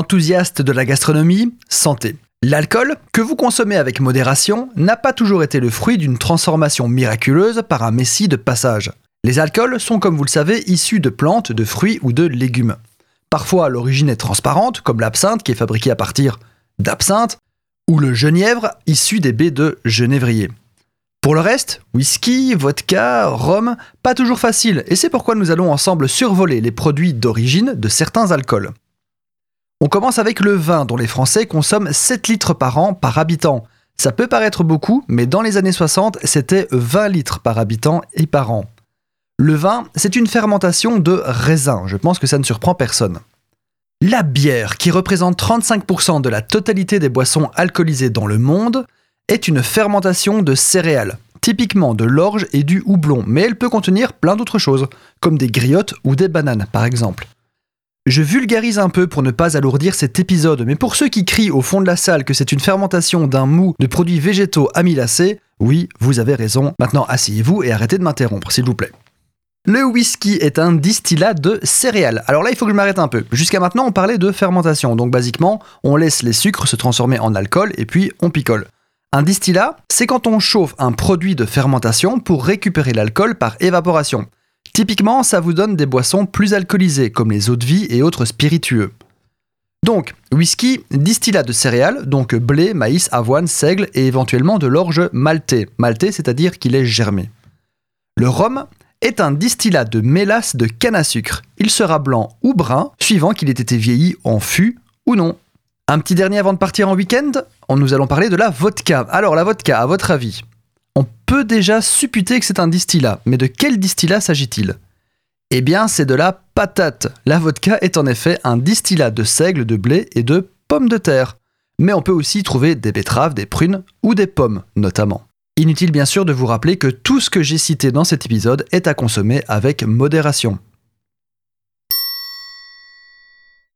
Enthousiaste de la gastronomie, santé. L'alcool, que vous consommez avec modération, n'a pas toujours été le fruit d'une transformation miraculeuse par un messie de passage. Les alcools sont, comme vous le savez, issus de plantes, de fruits ou de légumes. Parfois, l'origine est transparente, comme l'absinthe qui est fabriquée à partir d'absinthe, ou le genièvre issu des baies de genévrier. Pour le reste, whisky, vodka, rhum, pas toujours facile, et c'est pourquoi nous allons ensemble survoler les produits d'origine de certains alcools. On commence avec le vin, dont les Français consomment 7 litres par an par habitant. Ça peut paraître beaucoup, mais dans les années 60, c'était 20 litres par habitant et par an. Le vin, c'est une fermentation de raisin, je pense que ça ne surprend personne. La bière, qui représente 35% de la totalité des boissons alcoolisées dans le monde, est une fermentation de céréales, typiquement de l'orge et du houblon, mais elle peut contenir plein d'autres choses, comme des griottes ou des bananes par exemple. Je vulgarise un peu pour ne pas alourdir cet épisode, mais pour ceux qui crient au fond de la salle que c'est une fermentation d'un mou de produits végétaux amylacés, oui, vous avez raison. Maintenant, asseyez-vous et arrêtez de m'interrompre, s'il vous plaît. Le whisky est un distillat de céréales. Alors là, il faut que je m'arrête un peu. Jusqu'à maintenant, on parlait de fermentation. Donc, basiquement, on laisse les sucres se transformer en alcool et puis on picole. Un distillat, c'est quand on chauffe un produit de fermentation pour récupérer l'alcool par évaporation. Typiquement, ça vous donne des boissons plus alcoolisées, comme les eaux de vie et autres spiritueux. Donc, whisky, distillat de céréales, donc blé, maïs, avoine, seigle et éventuellement de l'orge maltais. Maltais, c'est-à-dire qu'il est germé. Le rhum est un distillat de mélasse de canne à sucre. Il sera blanc ou brun, suivant qu'il ait été vieilli en fût ou non. Un petit dernier avant de partir en week-end, nous allons parler de la vodka. Alors la vodka, à votre avis, on peut déjà supputer que c'est un distillat, mais de quel distillat s'agit-il? Eh bien, c'est de la patate. La vodka est en effet un distillat de seigle, de blé et de pommes de terre. Mais on peut aussi trouver des betteraves, des prunes ou des pommes, notamment. Inutile bien sûr de vous rappeler que tout ce que j'ai cité dans cet épisode est à consommer avec modération.